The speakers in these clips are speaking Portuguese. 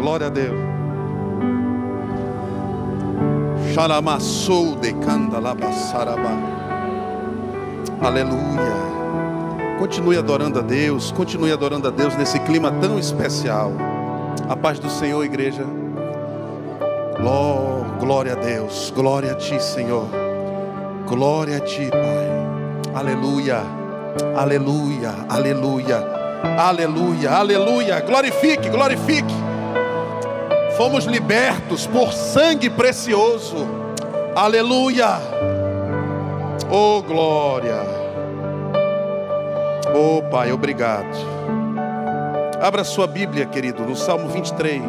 Glória a Deus. De. Aleluia. Continue adorando a Deus, continue adorando a Deus nesse clima tão especial. A paz do Senhor, igreja. glória a Deus, glória a Ti, Senhor. Glória a Ti, Pai. Aleluia, aleluia, aleluia, aleluia, aleluia. Glorifique, glorifique. Fomos libertos por sangue precioso. Aleluia. Oh, glória. Oh Pai, obrigado. Abra sua Bíblia, querido, no Salmo 23.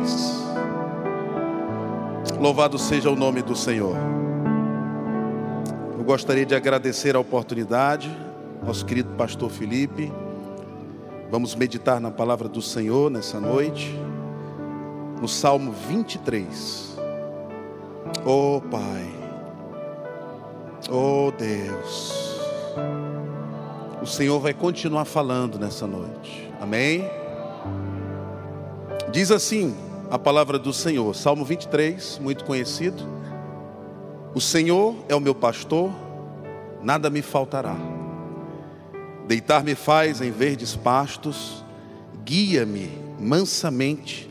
Louvado seja o nome do Senhor. Eu gostaria de agradecer a oportunidade, nosso querido pastor Felipe. Vamos meditar na palavra do Senhor nessa noite, no Salmo 23. Oh Pai, oh Deus. O Senhor vai continuar falando nessa noite. Amém? Diz assim a palavra do Senhor, Salmo 23, muito conhecido. O Senhor é o meu pastor, nada me faltará. Deitar-me faz em verdes pastos, guia-me mansamente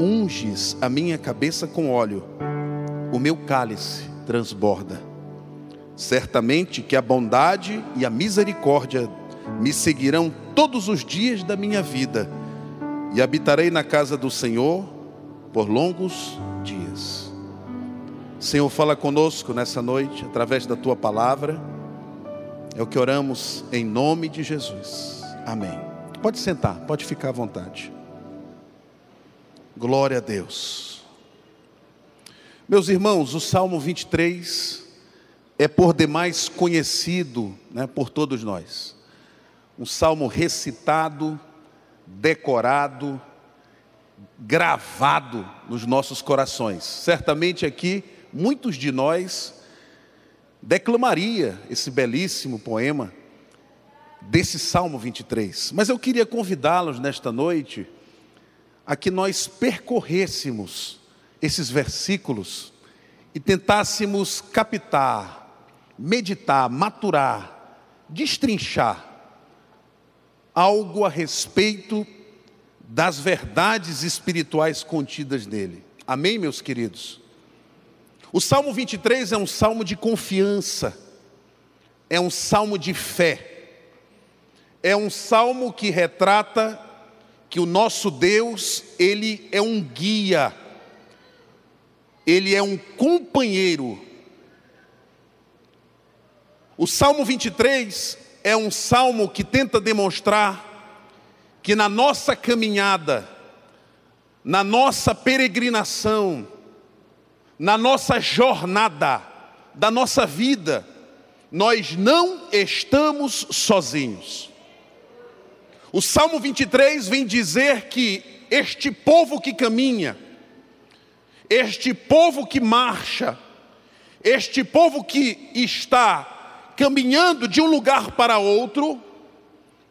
unges a minha cabeça com óleo, o meu cálice transborda. Certamente que a bondade e a misericórdia me seguirão todos os dias da minha vida, e habitarei na casa do Senhor por longos dias. Senhor, fala conosco nessa noite, através da tua palavra. É o que oramos em nome de Jesus. Amém. Pode sentar, pode ficar à vontade. Glória a Deus. Meus irmãos, o Salmo 23 é por demais conhecido né, por todos nós um salmo recitado, decorado, gravado nos nossos corações. Certamente aqui muitos de nós declamaria esse belíssimo poema desse Salmo 23. Mas eu queria convidá-los nesta noite a que nós percorrêssemos esses versículos e tentássemos captar, meditar, maturar, destrinchar algo a respeito das verdades espirituais contidas nele. Amém, meus queridos? O Salmo 23 é um salmo de confiança, é um salmo de fé, é um salmo que retrata que o nosso Deus, ele é um guia, ele é um companheiro. O Salmo 23 é um salmo que tenta demonstrar que na nossa caminhada, na nossa peregrinação, na nossa jornada da nossa vida, nós não estamos sozinhos. O Salmo 23 vem dizer que este povo que caminha, este povo que marcha, este povo que está caminhando de um lugar para outro,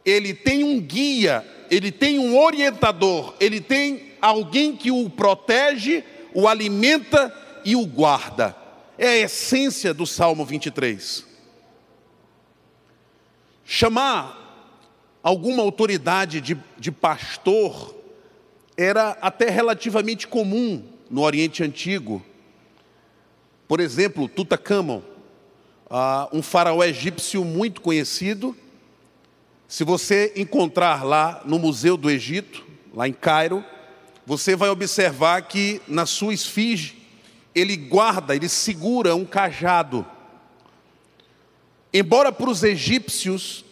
ele tem um guia, ele tem um orientador, ele tem alguém que o protege, o alimenta e o guarda. É a essência do Salmo 23. Chamar alguma autoridade de, de pastor era até relativamente comum no Oriente Antigo. Por exemplo, Tutacamon, uh, um faraó egípcio muito conhecido. Se você encontrar lá no Museu do Egito, lá em Cairo, você vai observar que na sua esfinge ele guarda, ele segura um cajado. Embora para os egípcios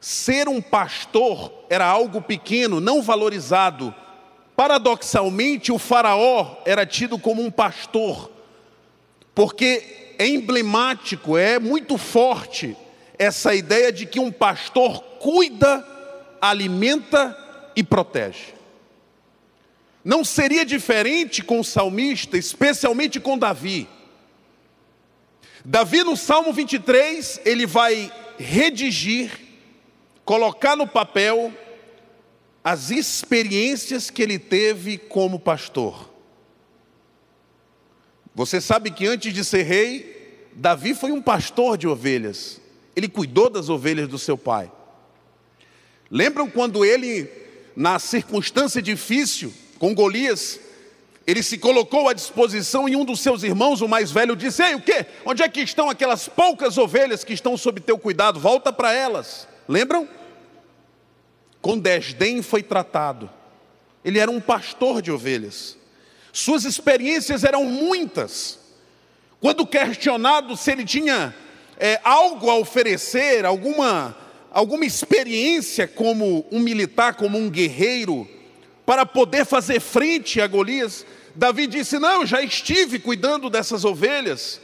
ser um pastor era algo pequeno, não valorizado, paradoxalmente o faraó era tido como um pastor, porque é emblemático, é muito forte essa ideia de que um pastor cuida, alimenta e protege. Não seria diferente com o salmista, especialmente com Davi. Davi, no Salmo 23, ele vai redigir, colocar no papel as experiências que ele teve como pastor. Você sabe que antes de ser rei, Davi foi um pastor de ovelhas. Ele cuidou das ovelhas do seu pai. Lembram quando ele, na circunstância difícil, com Golias, ele se colocou à disposição e um dos seus irmãos, o mais velho, disse: Ei, o quê? Onde é que estão aquelas poucas ovelhas que estão sob teu cuidado? Volta para elas. Lembram? Com desdém foi tratado. Ele era um pastor de ovelhas. Suas experiências eram muitas. Quando questionado se ele tinha é, algo a oferecer, alguma, alguma experiência como um militar, como um guerreiro, para poder fazer frente a Golias, Davi disse: Não, já estive cuidando dessas ovelhas.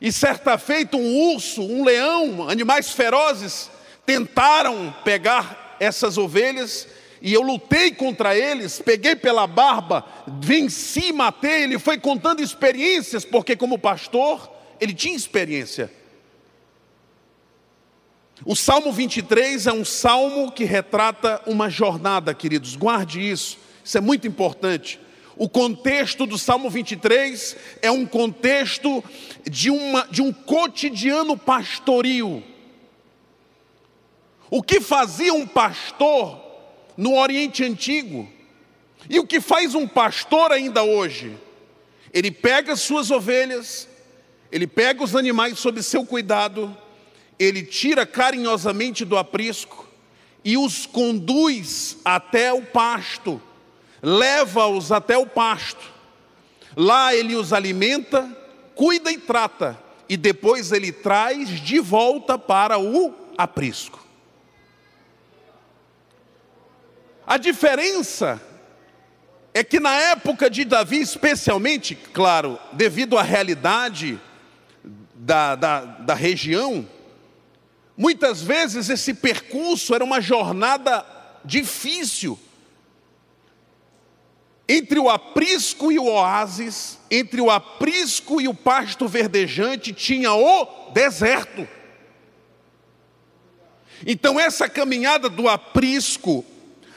E certa feita, um urso, um leão, animais ferozes, tentaram pegar essas ovelhas, e eu lutei contra eles, peguei pela barba, venci, matei. Ele foi contando experiências, porque, como pastor, ele tinha experiência. O Salmo 23 é um salmo que retrata uma jornada, queridos, guarde isso, isso é muito importante. O contexto do Salmo 23 é um contexto de, uma, de um cotidiano pastoril. O que fazia um pastor no Oriente Antigo e o que faz um pastor ainda hoje? Ele pega suas ovelhas, ele pega os animais sob seu cuidado, ele tira carinhosamente do aprisco e os conduz até o pasto, leva-os até o pasto. Lá ele os alimenta, cuida e trata, e depois ele traz de volta para o aprisco. A diferença é que na época de Davi, especialmente, claro, devido à realidade da, da, da região, Muitas vezes esse percurso era uma jornada difícil. Entre o aprisco e o oásis, entre o aprisco e o pasto verdejante, tinha o deserto. Então, essa caminhada do aprisco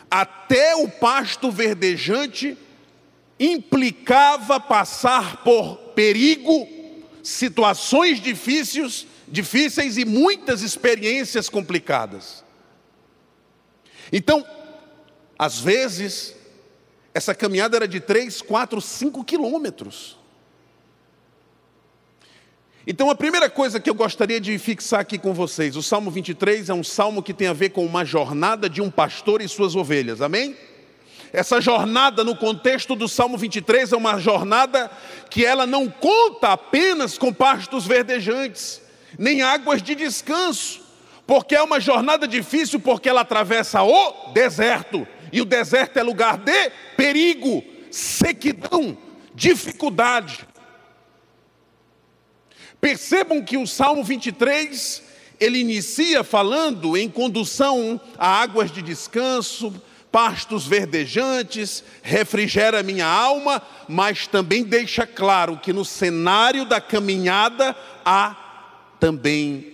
até o pasto verdejante implicava passar por perigo, situações difíceis difíceis e muitas experiências complicadas. Então, às vezes, essa caminhada era de 3, 4, 5 quilômetros. Então, a primeira coisa que eu gostaria de fixar aqui com vocês, o Salmo 23 é um salmo que tem a ver com uma jornada de um pastor e suas ovelhas, amém? Essa jornada no contexto do Salmo 23 é uma jornada que ela não conta apenas com pastos verdejantes, nem águas de descanso, porque é uma jornada difícil, porque ela atravessa o deserto, e o deserto é lugar de perigo, sequidão, dificuldade. Percebam que o Salmo 23, ele inicia falando em condução a águas de descanso, pastos verdejantes, refrigera minha alma, mas também deixa claro que no cenário da caminhada há também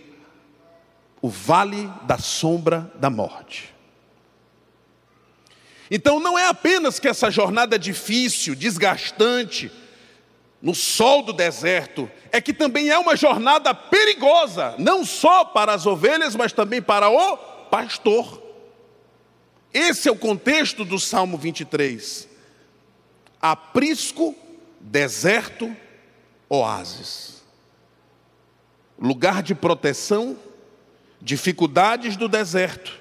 o vale da sombra da morte. Então não é apenas que essa jornada difícil, desgastante, no sol do deserto, é que também é uma jornada perigosa, não só para as ovelhas, mas também para o pastor. Esse é o contexto do Salmo 23. Aprisco, deserto, oásis lugar de proteção, dificuldades do deserto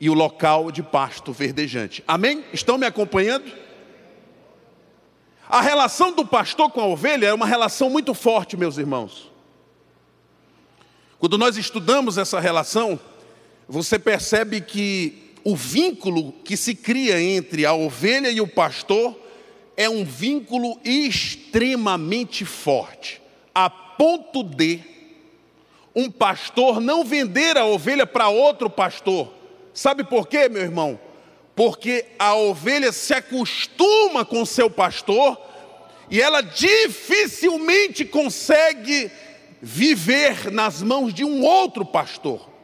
e o local de pasto verdejante. Amém? Estão me acompanhando? A relação do pastor com a ovelha é uma relação muito forte, meus irmãos. Quando nós estudamos essa relação, você percebe que o vínculo que se cria entre a ovelha e o pastor é um vínculo extremamente forte. a ponto de um pastor não vender a ovelha para outro pastor. Sabe por quê, meu irmão? Porque a ovelha se acostuma com seu pastor e ela dificilmente consegue viver nas mãos de um outro pastor.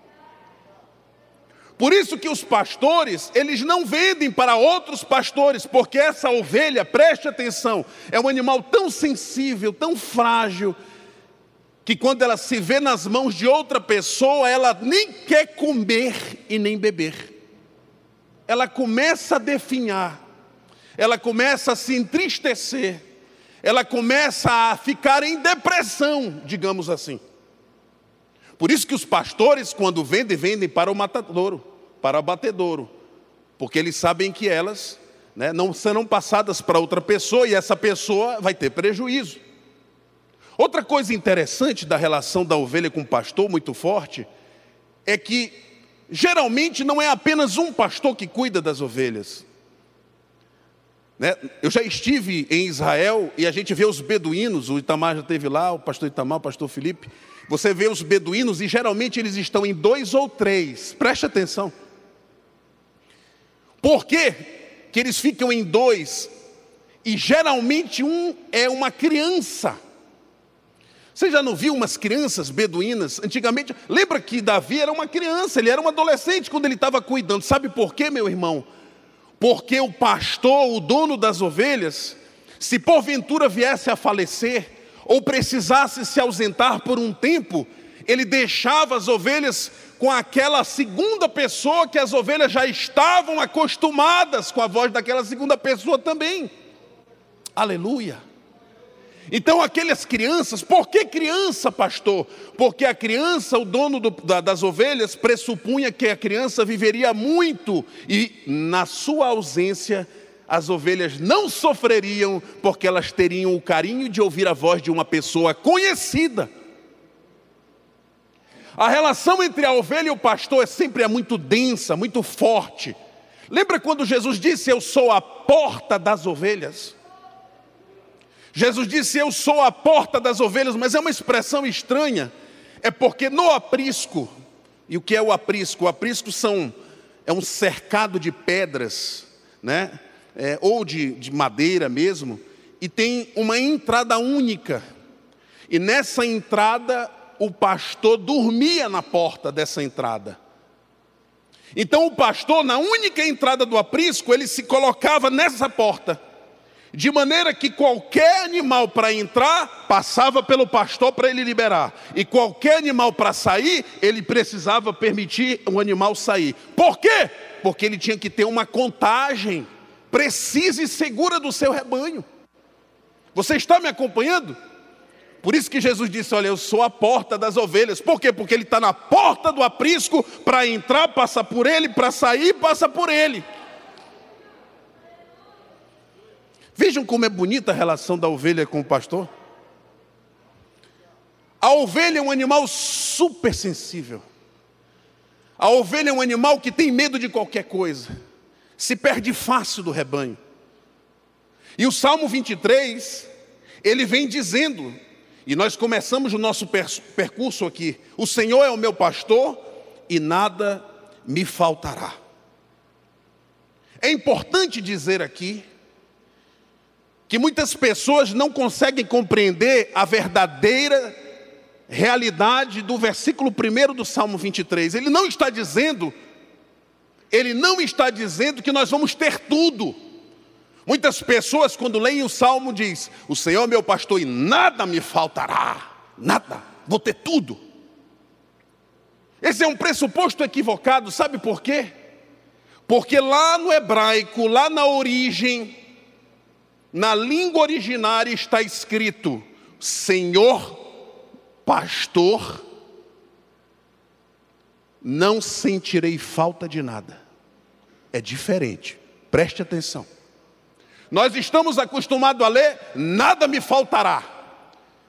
Por isso que os pastores, eles não vendem para outros pastores, porque essa ovelha, preste atenção, é um animal tão sensível, tão frágil, que quando ela se vê nas mãos de outra pessoa, ela nem quer comer e nem beber. Ela começa a definhar, ela começa a se entristecer, ela começa a ficar em depressão, digamos assim. Por isso que os pastores, quando vendem, vendem para o matadouro para abatedouro, porque eles sabem que elas né, não serão passadas para outra pessoa e essa pessoa vai ter prejuízo. Outra coisa interessante da relação da ovelha com o pastor, muito forte, é que geralmente não é apenas um pastor que cuida das ovelhas. Né? Eu já estive em Israel e a gente vê os beduínos, o Itamar já esteve lá, o pastor Itamar, o pastor Felipe. Você vê os beduínos e geralmente eles estão em dois ou três, preste atenção. Por quê? que eles ficam em dois? E geralmente um é uma criança. Você já não viu umas crianças beduínas? Antigamente, lembra que Davi era uma criança, ele era um adolescente quando ele estava cuidando. Sabe por quê, meu irmão? Porque o pastor, o dono das ovelhas, se porventura viesse a falecer, ou precisasse se ausentar por um tempo, ele deixava as ovelhas com aquela segunda pessoa que as ovelhas já estavam acostumadas com a voz daquela segunda pessoa também. Aleluia. Então, aquelas crianças, por que criança, pastor? Porque a criança, o dono do, da, das ovelhas, pressupunha que a criança viveria muito e, na sua ausência, as ovelhas não sofreriam, porque elas teriam o carinho de ouvir a voz de uma pessoa conhecida. A relação entre a ovelha e o pastor é sempre é muito densa, muito forte. Lembra quando Jesus disse: Eu sou a porta das ovelhas? Jesus disse: Eu sou a porta das ovelhas, mas é uma expressão estranha. É porque no aprisco, e o que é o aprisco? O aprisco são, é um cercado de pedras, né? É, ou de, de madeira mesmo, e tem uma entrada única. E nessa entrada o pastor dormia na porta dessa entrada. Então o pastor, na única entrada do aprisco, ele se colocava nessa porta, de maneira que qualquer animal para entrar passava pelo pastor para ele liberar, e qualquer animal para sair, ele precisava permitir o animal sair. Por quê? Porque ele tinha que ter uma contagem precisa e segura do seu rebanho. Você está me acompanhando? Por isso que Jesus disse: Olha, eu sou a porta das ovelhas. Por quê? Porque ele está na porta do aprisco, para entrar, passa por ele, para sair, passa por ele. Vejam como é bonita a relação da ovelha com o pastor. A ovelha é um animal super sensível. A ovelha é um animal que tem medo de qualquer coisa, se perde fácil do rebanho. E o Salmo 23, ele vem dizendo e nós começamos o nosso percurso aqui. O Senhor é o meu pastor e nada me faltará. É importante dizer aqui que muitas pessoas não conseguem compreender a verdadeira realidade do versículo 1 do Salmo 23. Ele não está dizendo, ele não está dizendo que nós vamos ter tudo. Muitas pessoas, quando leem o salmo, diz: O Senhor é meu pastor e nada me faltará, nada, vou ter tudo. Esse é um pressuposto equivocado, sabe por quê? Porque lá no hebraico, lá na origem, na língua originária está escrito: Senhor pastor, não sentirei falta de nada. É diferente, preste atenção. Nós estamos acostumados a ler, nada me faltará.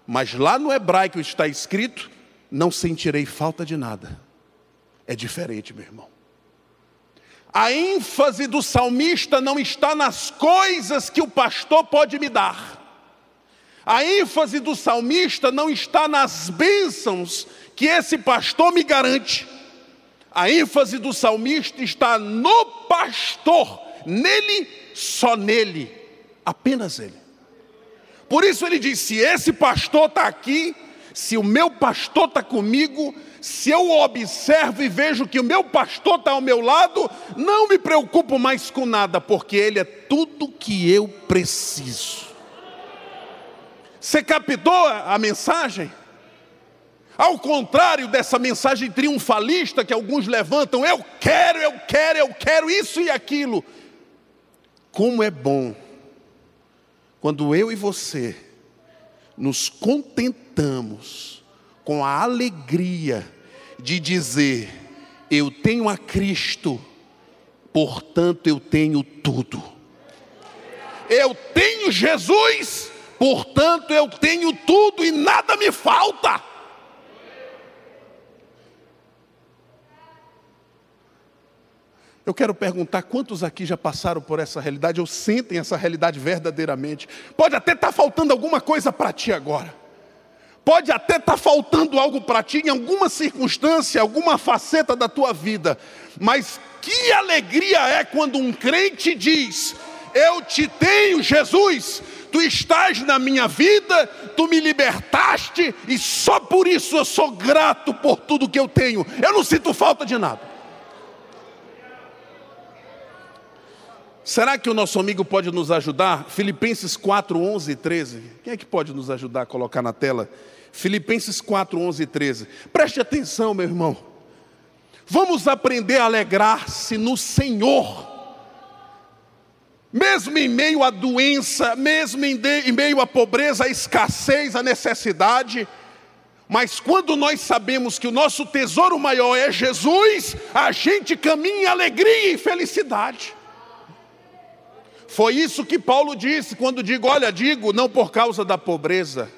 Mas lá no hebraico está escrito, não sentirei falta de nada. É diferente, meu irmão. A ênfase do salmista não está nas coisas que o pastor pode me dar. A ênfase do salmista não está nas bênçãos que esse pastor me garante. A ênfase do salmista está no pastor, nele, só nele, apenas ele. Por isso ele diz: se esse pastor está aqui, se o meu pastor está comigo, se eu observo e vejo que o meu pastor está ao meu lado, não me preocupo mais com nada, porque ele é tudo que eu preciso. Você captou a mensagem? Ao contrário dessa mensagem triunfalista que alguns levantam, eu quero, eu quero, eu quero isso e aquilo. Como é bom quando eu e você nos contentamos com a alegria de dizer: eu tenho a Cristo, portanto eu tenho tudo. Eu tenho Jesus, portanto eu tenho tudo e nada me falta. Eu quero perguntar quantos aqui já passaram por essa realidade ou sentem essa realidade verdadeiramente. Pode até estar tá faltando alguma coisa para ti agora. Pode até estar tá faltando algo para ti em alguma circunstância, alguma faceta da tua vida. Mas que alegria é quando um crente diz: Eu te tenho, Jesus, tu estás na minha vida, tu me libertaste, e só por isso eu sou grato por tudo que eu tenho. Eu não sinto falta de nada. Será que o nosso amigo pode nos ajudar? Filipenses 4, 11 e 13. Quem é que pode nos ajudar a colocar na tela? Filipenses 4, 11 e 13. Preste atenção, meu irmão. Vamos aprender a alegrar-se no Senhor mesmo em meio à doença, mesmo em, de, em meio à pobreza, à escassez, à necessidade, mas quando nós sabemos que o nosso tesouro maior é Jesus, a gente caminha em alegria e felicidade. Foi isso que Paulo disse quando digo, olha, digo, não por causa da pobreza,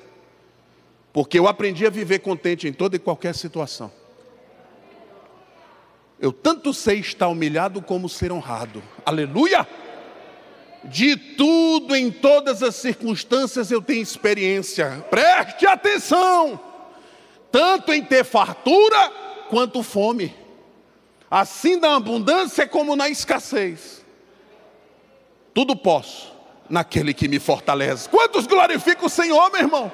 porque eu aprendi a viver contente em toda e qualquer situação. Eu tanto sei estar humilhado como ser honrado. Aleluia! De tudo, em todas as circunstâncias, eu tenho experiência. Preste atenção, tanto em ter fartura quanto fome, assim na abundância como na escassez. Tudo posso naquele que me fortalece. Quantos glorificam o Senhor, meu irmão?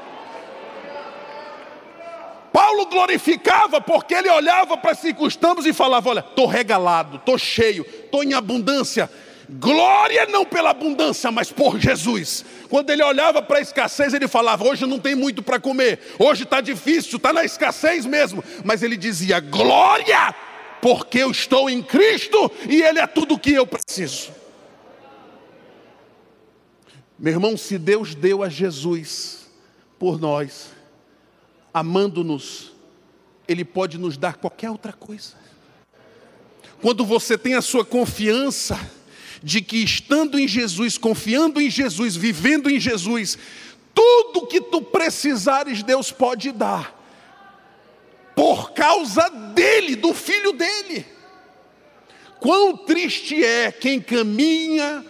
Paulo glorificava porque ele olhava para as circunstâncias e falava: Olha, estou regalado, estou cheio, estou em abundância Glória não pela abundância, mas por Jesus. Quando ele olhava para a escassez, ele falava: Hoje não tem muito para comer, hoje está difícil, está na escassez mesmo. Mas ele dizia: Glória, porque eu estou em Cristo e Ele é tudo o que eu preciso. Meu irmão, se Deus deu a Jesus por nós, amando-nos, Ele pode nos dar qualquer outra coisa. Quando você tem a sua confiança, de que estando em Jesus, confiando em Jesus, vivendo em Jesus, tudo que tu precisares, Deus pode dar, por causa dele, do filho dele. Quão triste é quem caminha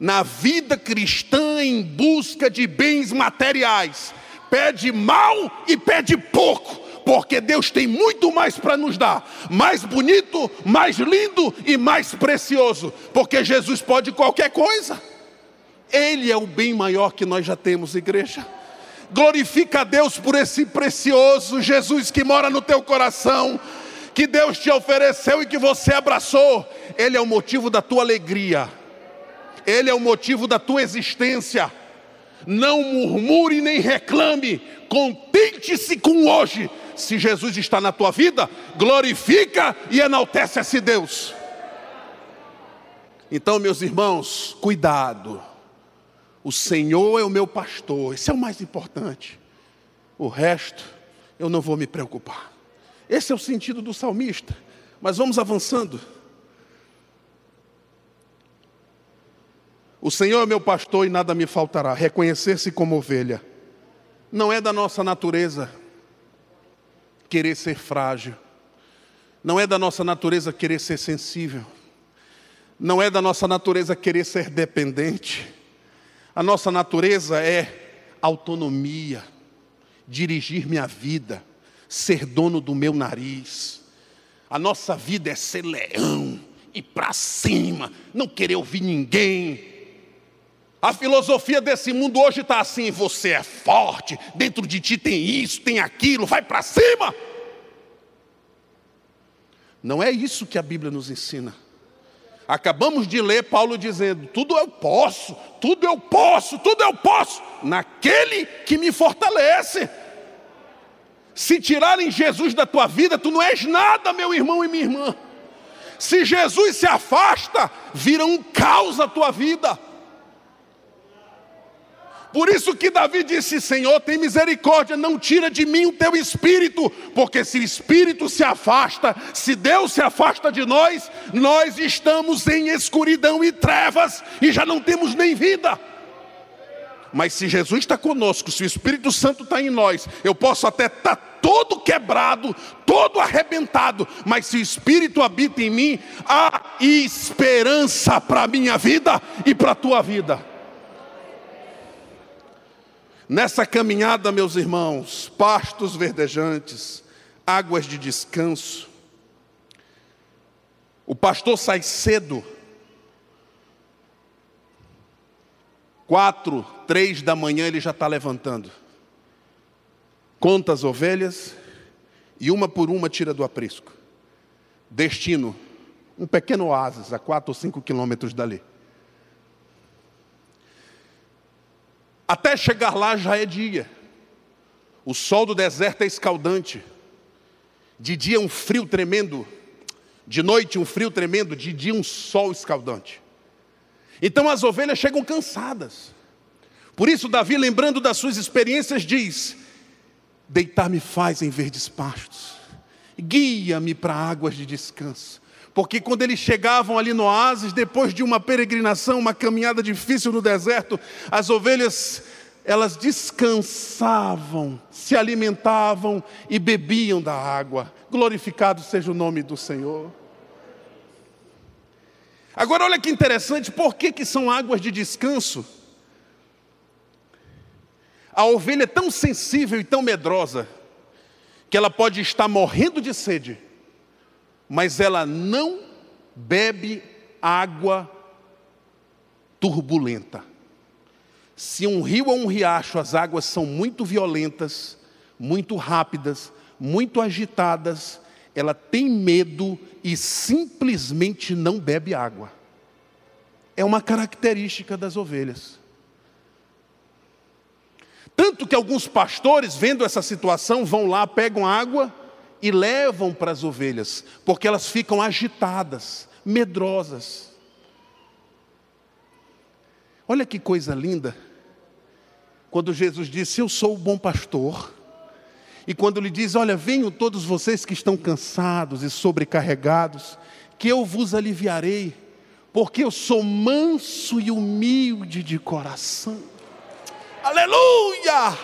na vida cristã em busca de bens materiais, pede mal e pede pouco, porque Deus tem muito mais para nos dar, mais bonito, mais lindo e mais precioso, porque Jesus pode qualquer coisa. Ele é o bem maior que nós já temos, igreja. Glorifica a Deus por esse precioso Jesus que mora no teu coração, que Deus te ofereceu e que você abraçou. Ele é o motivo da tua alegria. Ele é o motivo da tua existência. Não murmure nem reclame, contente-se com hoje, se Jesus está na tua vida, glorifica e enaltece esse Deus. Então, meus irmãos, cuidado. O Senhor é o meu pastor, esse é o mais importante. O resto, eu não vou me preocupar. Esse é o sentido do salmista. Mas vamos avançando. O Senhor é meu pastor e nada me faltará. Reconhecer-se como ovelha. Não é da nossa natureza querer ser frágil. Não é da nossa natureza querer ser sensível. Não é da nossa natureza querer ser dependente. A nossa natureza é autonomia, dirigir minha vida, ser dono do meu nariz. A nossa vida é ser leão, ir para cima, não querer ouvir ninguém. A filosofia desse mundo hoje está assim: você é forte, dentro de ti tem isso, tem aquilo, vai para cima. Não é isso que a Bíblia nos ensina. Acabamos de ler Paulo dizendo: tudo eu posso, tudo eu posso, tudo eu posso, naquele que me fortalece. Se tirarem Jesus da tua vida, tu não és nada, meu irmão e minha irmã. Se Jesus se afasta, vira um caos a tua vida. Por isso que Davi disse: Senhor, tem misericórdia, não tira de mim o teu espírito, porque se o espírito se afasta, se Deus se afasta de nós, nós estamos em escuridão e trevas e já não temos nem vida. Mas se Jesus está conosco, se o Espírito Santo está em nós, eu posso até estar tá todo quebrado, todo arrebentado, mas se o Espírito habita em mim, há esperança para a minha vida e para a tua vida. Nessa caminhada, meus irmãos, pastos verdejantes, águas de descanso. O pastor sai cedo, quatro, três da manhã ele já está levantando. Conta as ovelhas e uma por uma tira do aprisco. Destino, um pequeno oásis a quatro ou cinco quilômetros dali. Até chegar lá já é dia. O sol do deserto é escaldante. De dia um frio tremendo. De noite um frio tremendo. De dia um sol escaldante. Então as ovelhas chegam cansadas. Por isso, Davi, lembrando das suas experiências, diz: Deitar-me faz em verdes pastos, guia-me para águas de descanso. Porque quando eles chegavam ali no oásis, depois de uma peregrinação, uma caminhada difícil no deserto, as ovelhas, elas descansavam, se alimentavam e bebiam da água. Glorificado seja o nome do Senhor. Agora olha que interessante, por que, que são águas de descanso? A ovelha é tão sensível e tão medrosa, que ela pode estar morrendo de sede, mas ela não bebe água turbulenta. Se um rio ou um riacho, as águas são muito violentas, muito rápidas, muito agitadas, ela tem medo e simplesmente não bebe água. É uma característica das ovelhas. Tanto que alguns pastores, vendo essa situação, vão lá, pegam água e levam para as ovelhas, porque elas ficam agitadas, medrosas. Olha que coisa linda, quando Jesus disse: Eu sou o bom pastor, e quando ele diz: Olha, venham todos vocês que estão cansados e sobrecarregados, que eu vos aliviarei, porque eu sou manso e humilde de coração. Aleluia!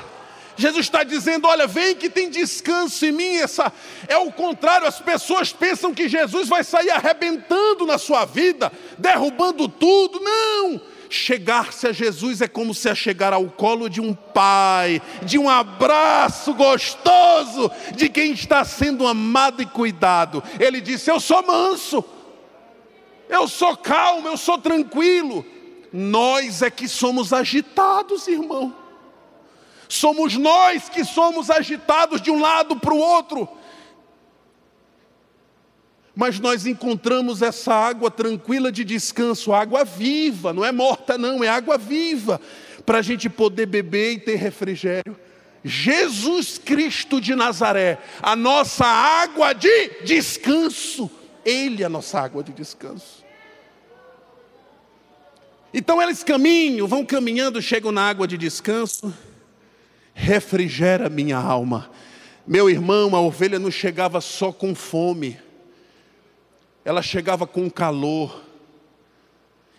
Jesus está dizendo: olha, vem que tem descanso em mim. Essa é o contrário. As pessoas pensam que Jesus vai sair arrebentando na sua vida, derrubando tudo. Não. Chegar-se a Jesus é como se a chegar ao colo de um pai, de um abraço gostoso, de quem está sendo amado e cuidado. Ele disse: Eu sou manso, eu sou calmo, eu sou tranquilo. Nós é que somos agitados, irmão. Somos nós que somos agitados de um lado para o outro. Mas nós encontramos essa água tranquila de descanso, água viva, não é morta, não, é água viva, para a gente poder beber e ter refrigério. Jesus Cristo de Nazaré, a nossa água de descanso, Ele é a nossa água de descanso. Então eles caminham, vão caminhando, chegam na água de descanso refrigera minha alma. Meu irmão, a ovelha não chegava só com fome, ela chegava com calor.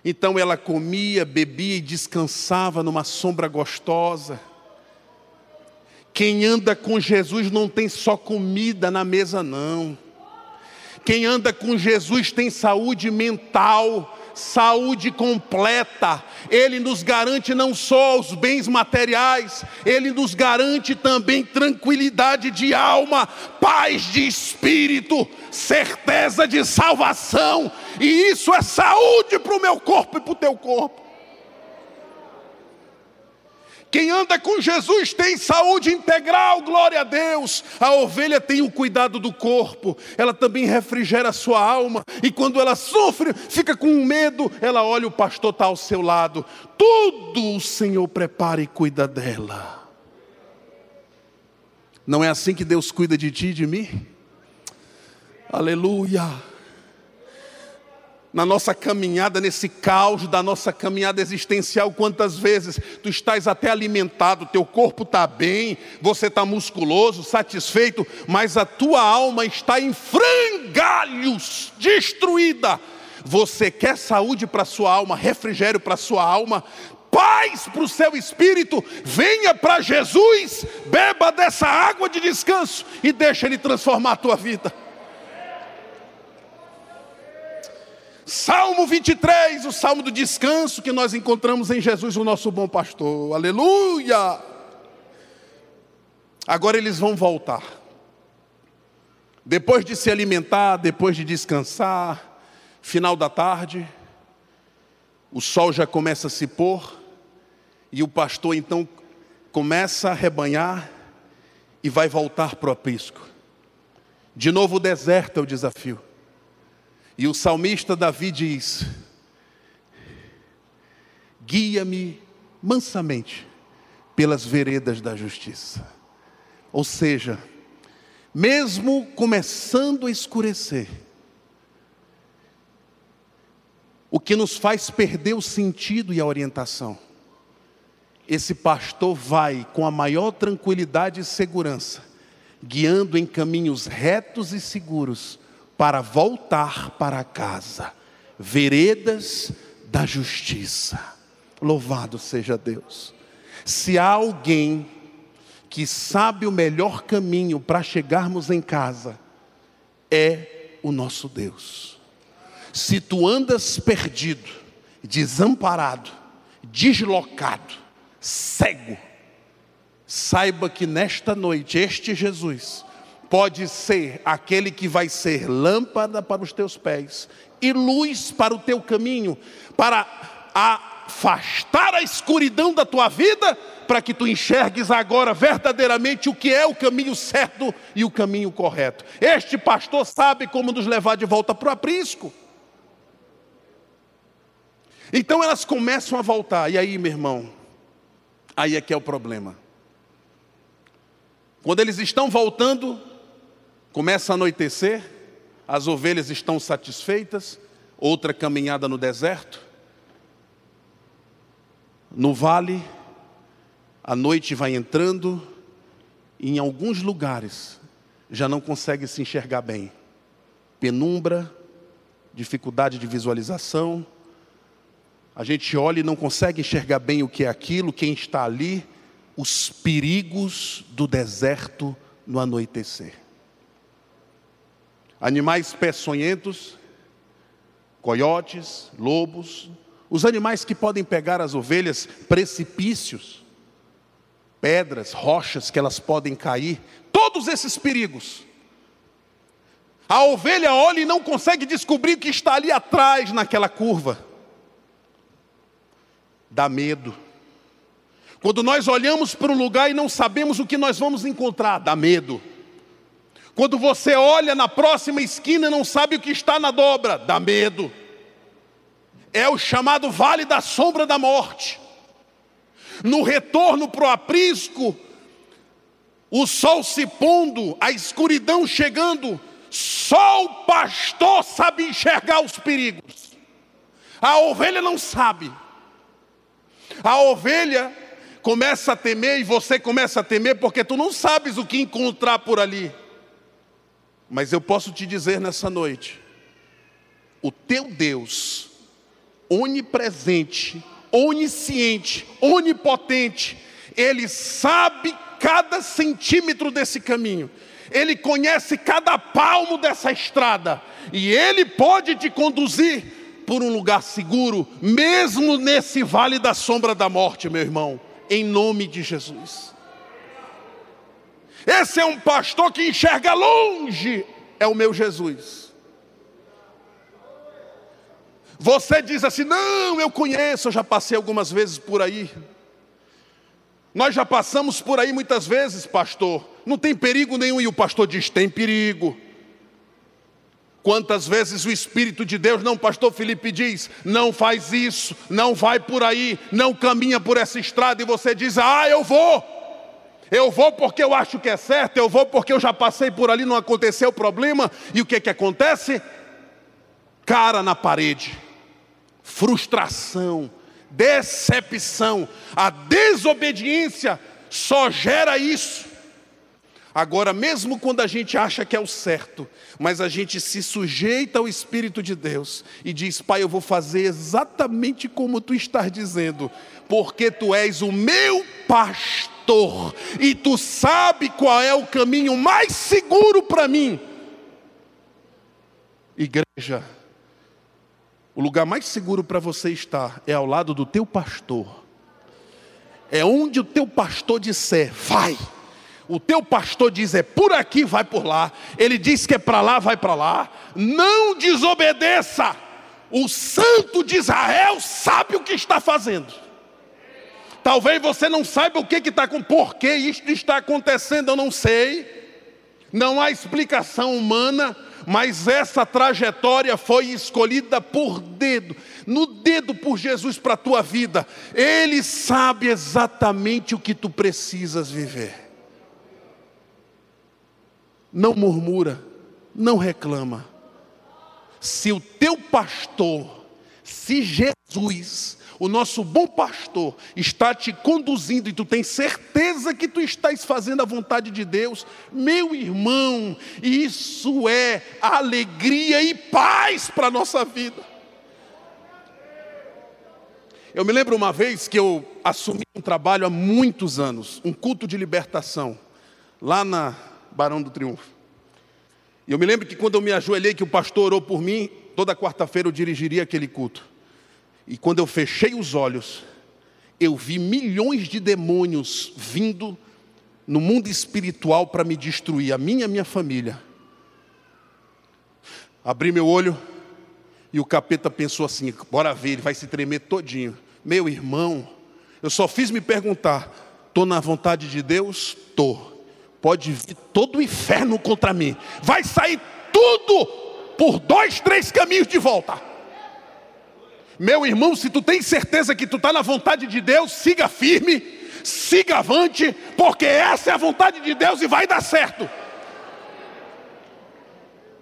Então ela comia, bebia e descansava numa sombra gostosa. Quem anda com Jesus não tem só comida na mesa, não. Quem anda com Jesus tem saúde mental, saúde completa. Ele nos garante não só os bens materiais, ele nos garante também tranquilidade de alma, paz de espírito, certeza de salvação, e isso é saúde para o meu corpo e para o teu corpo. Quem anda com Jesus tem saúde integral, glória a Deus. A ovelha tem o cuidado do corpo, ela também refrigera a sua alma, e quando ela sofre, fica com medo, ela olha o pastor está ao seu lado. Tudo o Senhor prepara e cuida dela. Não é assim que Deus cuida de ti e de mim? Aleluia na nossa caminhada, nesse caos da nossa caminhada existencial, quantas vezes tu estás até alimentado, teu corpo está bem, você está musculoso, satisfeito, mas a tua alma está em frangalhos, destruída. Você quer saúde para sua alma, refrigério para sua alma, paz para o seu espírito, venha para Jesus, beba dessa água de descanso e deixa Ele transformar a tua vida. Salmo 23, o salmo do descanso que nós encontramos em Jesus, o nosso bom pastor. Aleluia! Agora eles vão voltar. Depois de se alimentar, depois de descansar, final da tarde, o sol já começa a se pôr, e o pastor então começa a rebanhar e vai voltar para o aprisco. De novo o deserto é o desafio. E o salmista Davi diz: Guia-me mansamente pelas veredas da justiça. Ou seja, mesmo começando a escurecer, o que nos faz perder o sentido e a orientação. Esse pastor vai com a maior tranquilidade e segurança, guiando em caminhos retos e seguros para voltar para casa, veredas da justiça. Louvado seja Deus. Se há alguém que sabe o melhor caminho para chegarmos em casa, é o nosso Deus. Se tu andas perdido, desamparado, deslocado, cego, saiba que nesta noite este Jesus pode ser aquele que vai ser lâmpada para os teus pés e luz para o teu caminho, para afastar a escuridão da tua vida, para que tu enxergues agora verdadeiramente o que é o caminho certo e o caminho correto. Este pastor sabe como nos levar de volta para o aprisco. Então elas começam a voltar, e aí, meu irmão, aí é que é o problema. Quando eles estão voltando, Começa a anoitecer, as ovelhas estão satisfeitas, outra caminhada no deserto. No vale, a noite vai entrando, e em alguns lugares já não consegue se enxergar bem. Penumbra, dificuldade de visualização. A gente olha e não consegue enxergar bem o que é aquilo, quem está ali, os perigos do deserto no anoitecer animais peçonhentos, coiotes, lobos, os animais que podem pegar as ovelhas, precipícios, pedras, rochas que elas podem cair, todos esses perigos. A ovelha olha e não consegue descobrir o que está ali atrás naquela curva. Dá medo. Quando nós olhamos para um lugar e não sabemos o que nós vamos encontrar, dá medo. Quando você olha na próxima esquina e não sabe o que está na dobra, dá medo. É o chamado vale da sombra da morte. No retorno para o aprisco, o sol se pondo, a escuridão chegando, só o pastor sabe enxergar os perigos. A ovelha não sabe. A ovelha começa a temer e você começa a temer porque tu não sabes o que encontrar por ali. Mas eu posso te dizer nessa noite: o teu Deus, onipresente, onisciente, onipotente, Ele sabe cada centímetro desse caminho, Ele conhece cada palmo dessa estrada, e Ele pode te conduzir por um lugar seguro, mesmo nesse vale da sombra da morte, meu irmão, em nome de Jesus. Esse é um pastor que enxerga longe, é o meu Jesus. Você diz assim: não, eu conheço, eu já passei algumas vezes por aí. Nós já passamos por aí muitas vezes, pastor. Não tem perigo nenhum, e o pastor diz: tem perigo. Quantas vezes o Espírito de Deus, não, pastor Felipe diz, não faz isso, não vai por aí, não caminha por essa estrada, e você diz, ah, eu vou, eu vou porque eu acho que é certo, eu vou porque eu já passei por ali, não aconteceu problema, e o que que acontece? Cara na parede, frustração, decepção, a desobediência só gera isso. Agora, mesmo quando a gente acha que é o certo, mas a gente se sujeita ao Espírito de Deus e diz: Pai, eu vou fazer exatamente como tu estás dizendo, porque tu és o meu pastor e tu sabe qual é o caminho mais seguro para mim. Igreja, o lugar mais seguro para você estar é ao lado do teu pastor. É onde o teu pastor disser: vai o teu pastor diz é por aqui, vai por lá. Ele diz que é para lá, vai para lá. Não desobedeça. O santo de Israel sabe o que está fazendo. Talvez você não saiba o que está com por que isto está acontecendo, eu não sei. Não há explicação humana, mas essa trajetória foi escolhida por dedo, no dedo por Jesus para a tua vida. Ele sabe exatamente o que tu precisas viver não murmura, não reclama. Se o teu pastor, se Jesus, o nosso bom pastor, está te conduzindo e tu tens certeza que tu estás fazendo a vontade de Deus, meu irmão, isso é alegria e paz para a nossa vida. Eu me lembro uma vez que eu assumi um trabalho há muitos anos, um culto de libertação, lá na Barão do Triunfo. E eu me lembro que quando eu me ajoelhei, que o pastor orou por mim, toda quarta-feira eu dirigiria aquele culto. E quando eu fechei os olhos, eu vi milhões de demônios vindo no mundo espiritual para me destruir, a minha e a minha família. Abri meu olho e o capeta pensou assim: bora ver, ele vai se tremer todinho. Meu irmão, eu só fiz me perguntar: estou na vontade de Deus? Estou pode vir todo o inferno contra mim, vai sair tudo por dois, três caminhos de volta. Meu irmão, se tu tens certeza que tu está na vontade de Deus, siga firme, siga avante, porque essa é a vontade de Deus e vai dar certo.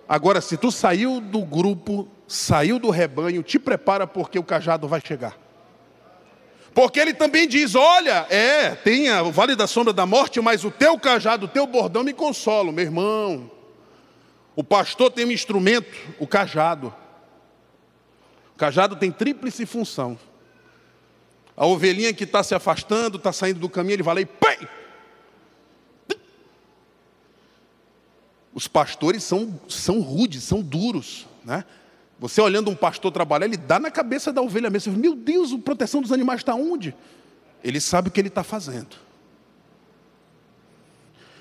Agora, se tu saiu do grupo, saiu do rebanho, te prepara porque o cajado vai chegar. Porque ele também diz: Olha, é, tem o vale da sombra da morte, mas o teu cajado, o teu bordão me consola, meu irmão. O pastor tem um instrumento, o cajado. Cajado tem tríplice função. A ovelhinha que está se afastando, está saindo do caminho, ele vai lá e pai! Os pastores são, são rudes, são duros, né? Você olhando um pastor trabalhar, ele dá na cabeça da ovelha mesmo. Meu Deus, a proteção dos animais está onde? Ele sabe o que ele está fazendo.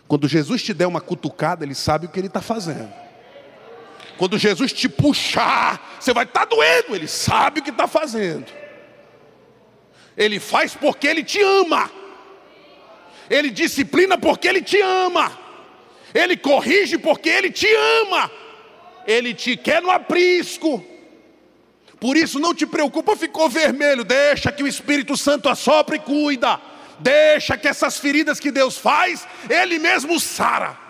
Quando Jesus te der uma cutucada, ele sabe o que ele está fazendo. Quando Jesus te puxar, você vai estar tá doendo, ele sabe o que está fazendo. Ele faz porque ele te ama. Ele disciplina porque ele te ama. Ele corrige porque ele te ama. Ele te quer no aprisco. Por isso não te preocupa, ficou vermelho. Deixa que o Espírito Santo assopra e cuida. Deixa que essas feridas que Deus faz, Ele mesmo sara.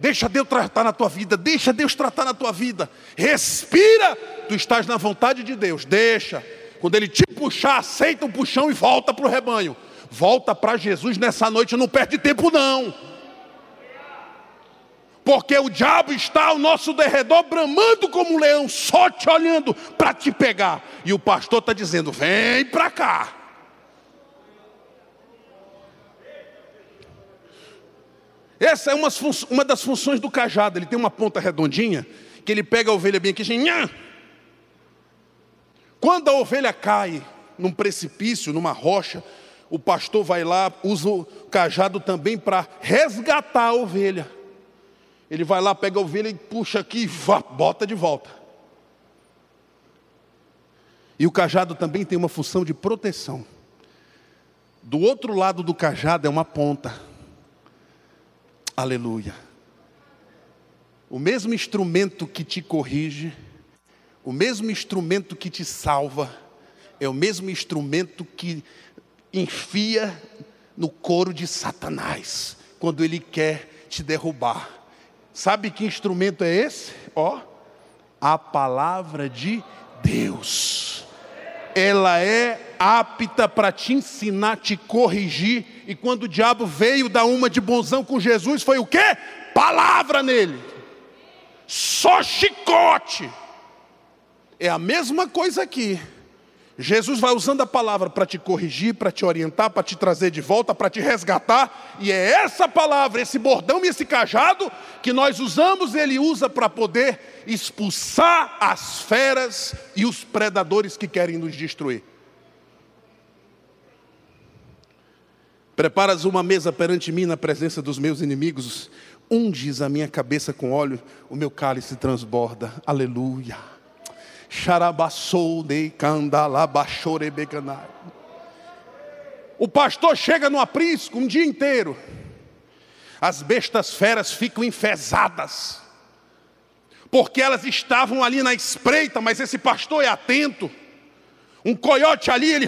Deixa Deus tratar na tua vida, deixa Deus tratar na tua vida. Respira, tu estás na vontade de Deus. Deixa. Quando Ele te puxar, aceita o puxão e volta para o rebanho. Volta para Jesus nessa noite, não perde tempo não porque o diabo está ao nosso derredor, bramando como um leão, só te olhando para te pegar. E o pastor está dizendo: vem para cá. Essa é uma, uma, das funções do cajado. Ele tem uma ponta redondinha, que ele pega a ovelha bem aqui, assim, Nhã! Quando a ovelha cai num precipício, numa rocha, o pastor vai lá, usa o cajado também para resgatar a ovelha. Ele vai lá, pega a ovelha e puxa aqui e bota de volta. E o cajado também tem uma função de proteção. Do outro lado do cajado é uma ponta. Aleluia. O mesmo instrumento que te corrige, o mesmo instrumento que te salva, é o mesmo instrumento que enfia no couro de Satanás, quando ele quer te derrubar. Sabe que instrumento é esse? Ó, a palavra de Deus. Ela é apta para te ensinar, te corrigir. E quando o diabo veio dar uma de bonzão com Jesus, foi o quê? Palavra nele. Só chicote. É a mesma coisa aqui. Jesus vai usando a palavra para te corrigir, para te orientar, para te trazer de volta, para te resgatar, e é essa palavra, esse bordão e esse cajado que nós usamos, ele usa para poder expulsar as feras e os predadores que querem nos destruir. Preparas uma mesa perante mim na presença dos meus inimigos, unges a minha cabeça com óleo, o meu cálice transborda. Aleluia. O pastor chega no aprisco um dia inteiro. As bestas feras ficam enfesadas. Porque elas estavam ali na espreita, mas esse pastor é atento. Um coiote ali, ele.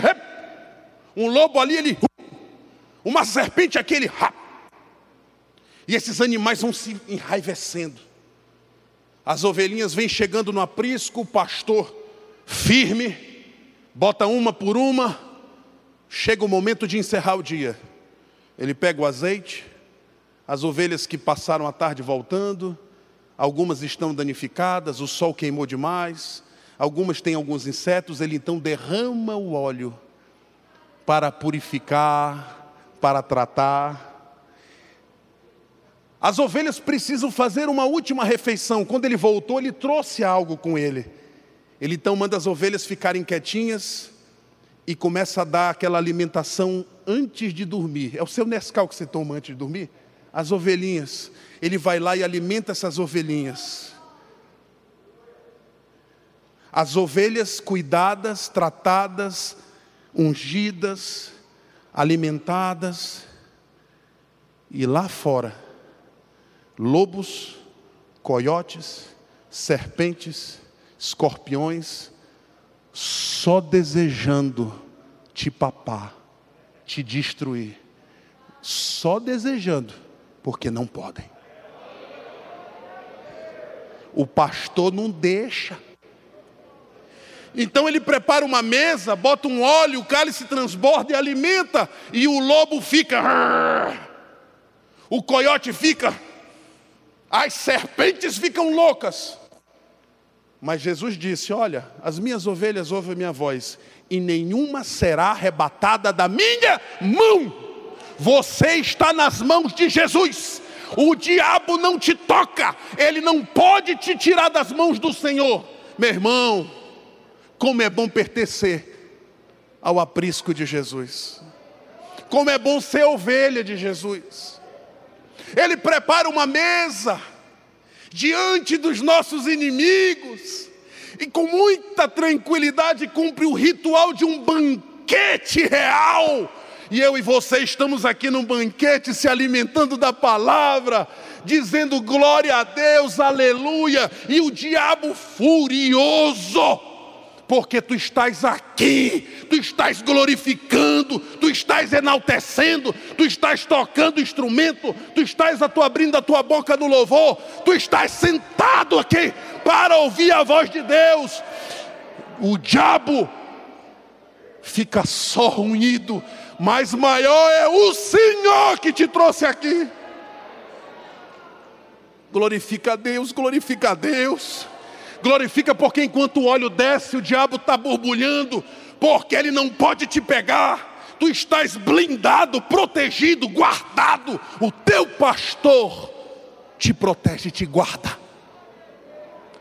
Um lobo ali, ele. Uma serpente aqui, ele. E esses animais vão se enraivecendo. As ovelhinhas vêm chegando no aprisco, o pastor firme, bota uma por uma, chega o momento de encerrar o dia. Ele pega o azeite, as ovelhas que passaram a tarde voltando, algumas estão danificadas, o sol queimou demais, algumas têm alguns insetos, ele então derrama o óleo para purificar, para tratar. As ovelhas precisam fazer uma última refeição. Quando ele voltou, ele trouxe algo com ele. Ele então manda as ovelhas ficarem quietinhas e começa a dar aquela alimentação antes de dormir. É o seu Nescau que você toma antes de dormir? As ovelhinhas. Ele vai lá e alimenta essas ovelhinhas. As ovelhas cuidadas, tratadas, ungidas, alimentadas. E lá fora, lobos, coiotes, serpentes, escorpiões, só desejando te papar, te destruir, só desejando, porque não podem. O pastor não deixa. Então ele prepara uma mesa, bota um óleo, o cálice transborda e alimenta, e o lobo fica. O coiote fica as serpentes ficam loucas. Mas Jesus disse: Olha, as minhas ovelhas ouvem a minha voz, e nenhuma será arrebatada da minha mão. Você está nas mãos de Jesus. O diabo não te toca, ele não pode te tirar das mãos do Senhor. Meu irmão, como é bom pertencer ao aprisco de Jesus. Como é bom ser ovelha de Jesus. Ele prepara uma mesa diante dos nossos inimigos e com muita tranquilidade cumpre o ritual de um banquete real. E eu e você estamos aqui num banquete se alimentando da palavra, dizendo glória a Deus, aleluia, e o diabo furioso porque tu estás aqui, tu estás glorificando, tu estás enaltecendo, tu estás tocando instrumento, tu estás a tua, abrindo a tua boca no louvor, tu estás sentado aqui para ouvir a voz de Deus. O diabo fica só ruído, mas maior é o Senhor que te trouxe aqui. Glorifica a Deus, glorifica a Deus glorifica porque enquanto o óleo desce, o diabo está borbulhando, porque ele não pode te pegar. Tu estás blindado, protegido, guardado. O teu pastor te protege e te guarda.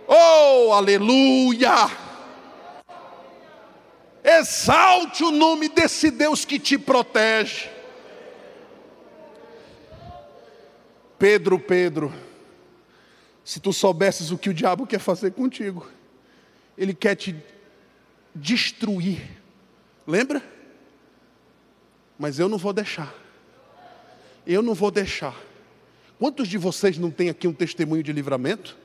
Oh, aleluia! Exalte o nome desse Deus que te protege. Pedro, Pedro, se tu soubesses o que o diabo quer fazer contigo, ele quer te destruir. Lembra? Mas eu não vou deixar. Eu não vou deixar. Quantos de vocês não têm aqui um testemunho de livramento?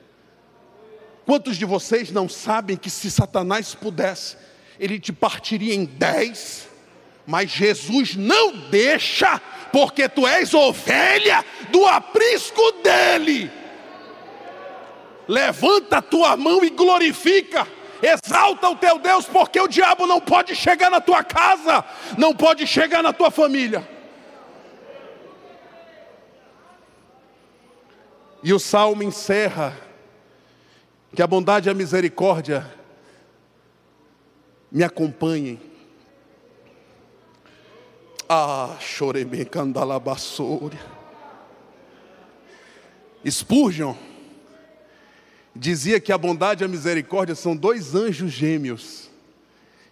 Quantos de vocês não sabem que se Satanás pudesse, ele te partiria em dez? Mas Jesus não deixa, porque tu és ovelha do aprisco dele. Levanta a tua mão e glorifica. Exalta o teu Deus, porque o diabo não pode chegar na tua casa, não pode chegar na tua família. E o salmo encerra que a bondade e a misericórdia me acompanhem ah, chorei bem candalabassúria. Spurgeon dizia que a bondade e a misericórdia são dois anjos gêmeos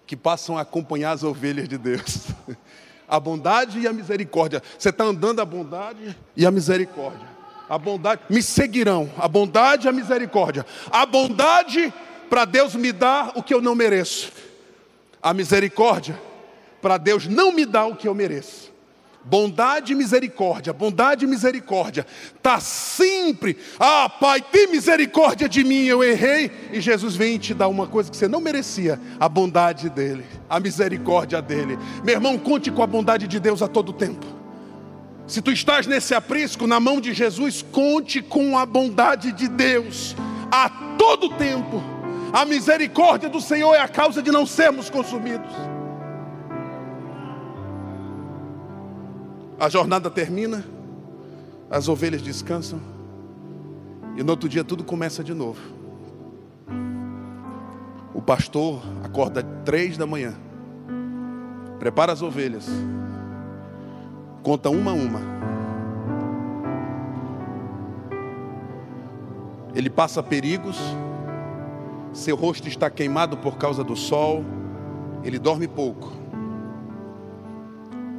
que passam a acompanhar as ovelhas de Deus. A bondade e a misericórdia. Você está andando a bondade e a misericórdia. A bondade, me seguirão. A bondade e a misericórdia. A bondade para Deus me dar o que eu não mereço. A misericórdia para Deus não me dar o que eu mereço. Bondade e misericórdia, bondade e misericórdia. Está sempre, ah, Pai, tem misericórdia de mim, eu errei. E Jesus vem te dar uma coisa que você não merecia: a bondade dEle, a misericórdia dEle. Meu irmão, conte com a bondade de Deus a todo tempo. Se tu estás nesse aprisco, na mão de Jesus, conte com a bondade de Deus a todo tempo. A misericórdia do Senhor é a causa de não sermos consumidos. A jornada termina, as ovelhas descansam, e no outro dia tudo começa de novo. O pastor acorda três da manhã, prepara as ovelhas, conta uma a uma. Ele passa perigos, seu rosto está queimado por causa do sol, ele dorme pouco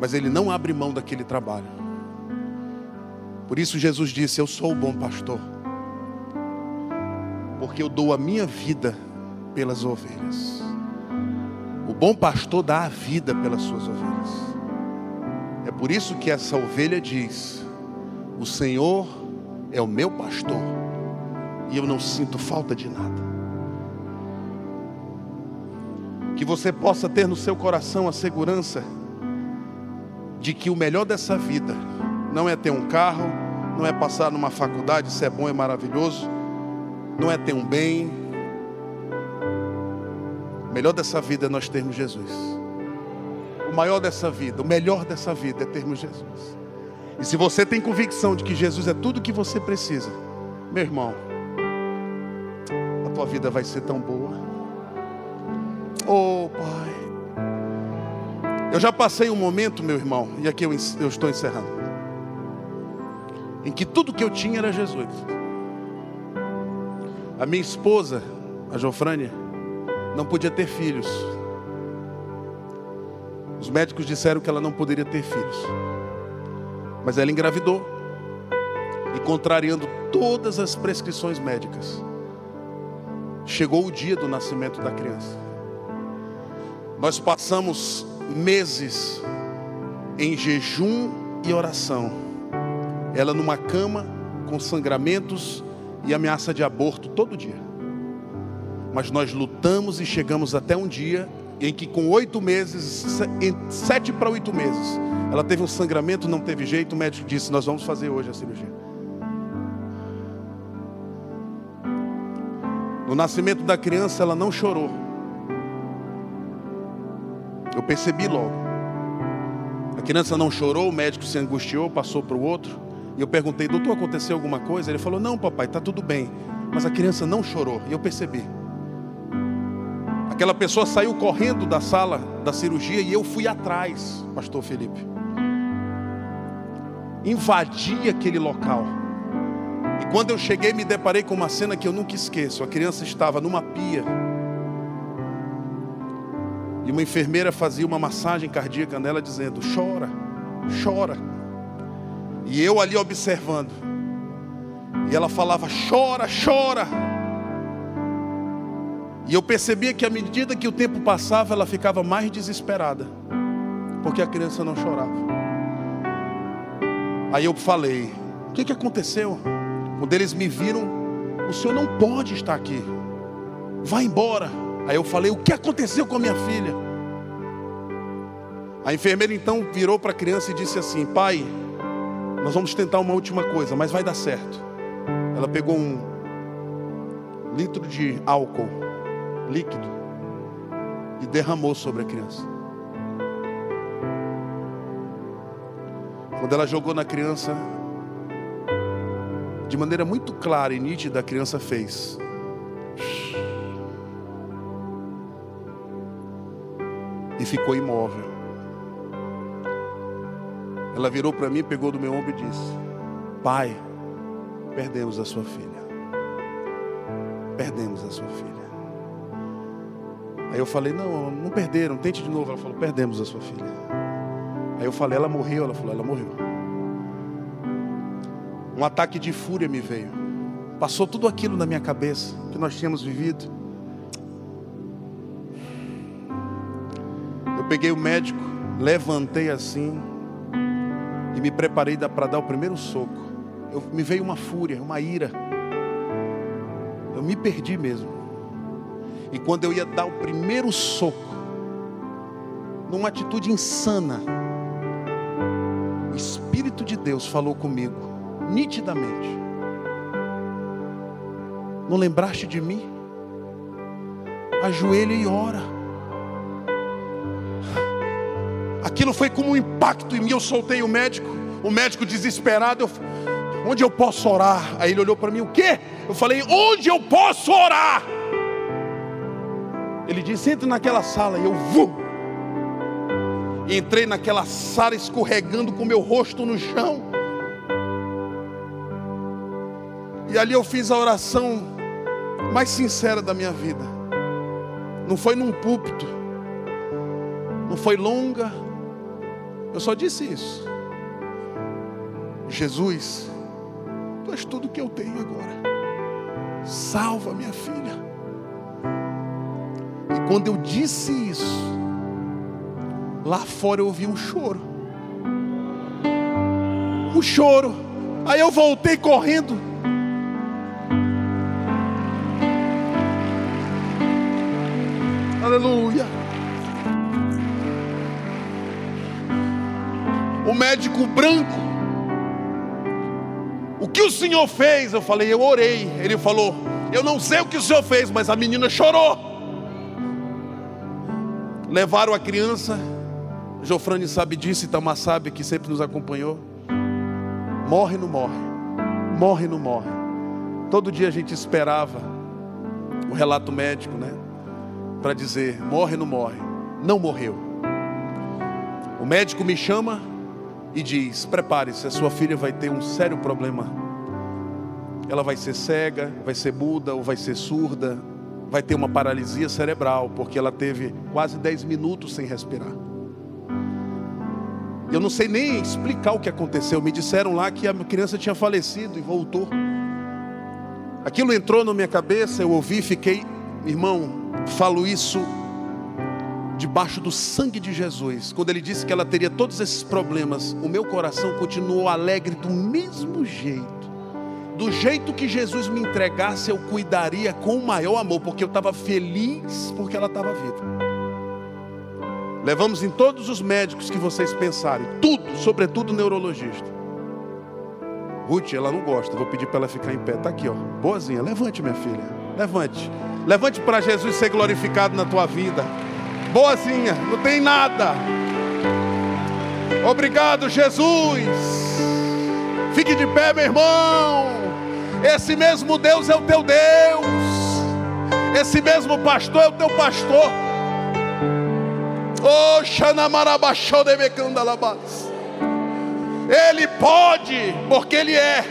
mas ele não abre mão daquele trabalho. Por isso Jesus disse: Eu sou o bom pastor, porque eu dou a minha vida pelas ovelhas. O bom pastor dá a vida pelas suas ovelhas. É por isso que essa ovelha diz: O Senhor é o meu pastor, e eu não sinto falta de nada. Que você possa ter no seu coração a segurança de que o melhor dessa vida não é ter um carro, não é passar numa faculdade, isso é bom, é maravilhoso, não é ter um bem. O melhor dessa vida é nós termos Jesus. O maior dessa vida, o melhor dessa vida é termos Jesus. E se você tem convicção de que Jesus é tudo que você precisa, meu irmão, a tua vida vai ser tão boa. Oh, Pai. Eu já passei um momento, meu irmão, e aqui eu, eu estou encerrando, em que tudo que eu tinha era Jesus. A minha esposa, a Jofrânia, não podia ter filhos. Os médicos disseram que ela não poderia ter filhos. Mas ela engravidou. E contrariando todas as prescrições médicas, chegou o dia do nascimento da criança. Nós passamos meses em jejum e oração. Ela numa cama com sangramentos e ameaça de aborto todo dia. Mas nós lutamos e chegamos até um dia em que com oito meses, sete para oito meses, ela teve um sangramento, não teve jeito, o médico disse, nós vamos fazer hoje a cirurgia. No nascimento da criança ela não chorou, eu percebi logo. A criança não chorou, o médico se angustiou, passou para o outro. E eu perguntei, doutor, aconteceu alguma coisa? Ele falou, não, papai, está tudo bem. Mas a criança não chorou. E eu percebi. Aquela pessoa saiu correndo da sala da cirurgia e eu fui atrás, pastor Felipe. Invadi aquele local. E quando eu cheguei, me deparei com uma cena que eu nunca esqueço. A criança estava numa pia E uma enfermeira fazia uma massagem cardíaca nela, dizendo: chora, chora. E eu ali observando. E ela falava: chora, chora. E eu percebia que à medida que o tempo passava, ela ficava mais desesperada, porque a criança não chorava. Aí eu falei: O que, que aconteceu? Quando eles me viram, o senhor não pode estar aqui, vai embora. Aí eu falei: O que aconteceu com a minha filha? A enfermeira então virou para a criança e disse assim: Pai, nós vamos tentar uma última coisa, mas vai dar certo. Ela pegou um litro de álcool líquido e derramou sobre a criança. Quando ela jogou na criança, de maneira muito clara e nítida, a criança fez. Ficou imóvel. Ela virou para mim, pegou do meu ombro e disse: Pai, perdemos a sua filha. Perdemos a sua filha. Aí eu falei: Não, não perderam, tente de novo. Ela falou: Perdemos a sua filha. Aí eu falei: Ela morreu. Ela falou: Ela morreu. Um ataque de fúria me veio. Passou tudo aquilo na minha cabeça que nós tínhamos vivido. Peguei o médico, levantei assim e me preparei para dar o primeiro soco. Eu, me veio uma fúria, uma ira. Eu me perdi mesmo. E quando eu ia dar o primeiro soco, numa atitude insana, o Espírito de Deus falou comigo, nitidamente. Não lembraste de mim? Ajoelha e ora. Aquilo foi como um impacto em mim. Eu soltei o médico, o médico desesperado. Eu, onde eu posso orar? Aí ele olhou para mim: O quê? Eu falei: Onde eu posso orar? Ele disse: Entre naquela sala. E eu vou. entrei naquela sala escorregando com meu rosto no chão. E ali eu fiz a oração mais sincera da minha vida. Não foi num púlpito, não foi longa, eu só disse isso. Jesus, tu és tudo que eu tenho agora. Salva minha filha. E quando eu disse isso, lá fora eu ouvi um choro. Um choro. Aí eu voltei correndo. Aleluia. O médico branco. O que o senhor fez? Eu falei, eu orei. Ele falou, eu não sei o que o senhor fez, mas a menina chorou. Levaram a criança. Jofrane sabe disso, Itamar sabe que sempre nos acompanhou. Morre, não morre. Morre, não morre. Todo dia a gente esperava o relato médico, né? Para dizer: morre, não morre. Não morreu. O médico me chama, e diz: Prepare-se, a sua filha vai ter um sério problema. Ela vai ser cega, vai ser muda ou vai ser surda, vai ter uma paralisia cerebral, porque ela teve quase 10 minutos sem respirar. Eu não sei nem explicar o que aconteceu. Me disseram lá que a criança tinha falecido e voltou. Aquilo entrou na minha cabeça, eu ouvi, fiquei, irmão, falo isso debaixo do sangue de Jesus, quando ele disse que ela teria todos esses problemas, o meu coração continuou alegre do mesmo jeito. Do jeito que Jesus me entregasse, eu cuidaria com o maior amor, porque eu estava feliz porque ela estava viva. Levamos em todos os médicos que vocês pensarem, tudo, sobretudo neurologista. Ruth, ela não gosta, vou pedir para ela ficar em pé. Está aqui, ó. Boazinha, levante, minha filha. Levante. Levante para Jesus ser glorificado na tua vida boazinha, não tem nada. Obrigado, Jesus. Fique de pé, meu irmão. Esse mesmo Deus é o teu Deus. Esse mesmo pastor é o teu pastor. Ele pode, porque Ele é.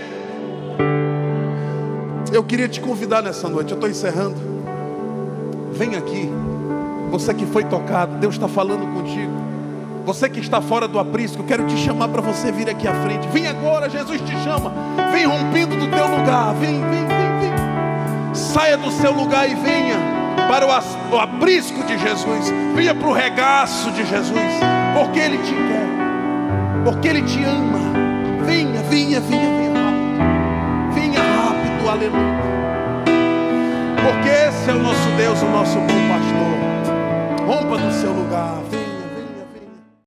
Eu queria te convidar nessa noite, eu estou encerrando. Vem aqui. Você que foi tocado, Deus está falando contigo. Você que está fora do aprisco, quero te chamar para você vir aqui à frente. Vem agora, Jesus te chama. Vem rompendo do teu lugar. Vem, vem, vem, vem. Saia do seu lugar e venha para o aprisco de Jesus. Venha para o regaço de Jesus. Porque Ele te quer. Porque Ele te ama. Venha, venha, venha, venha rápido. Venha rápido, aleluia. Porque esse é o nosso Deus, o nosso bom pastor. Rompa do seu lugar.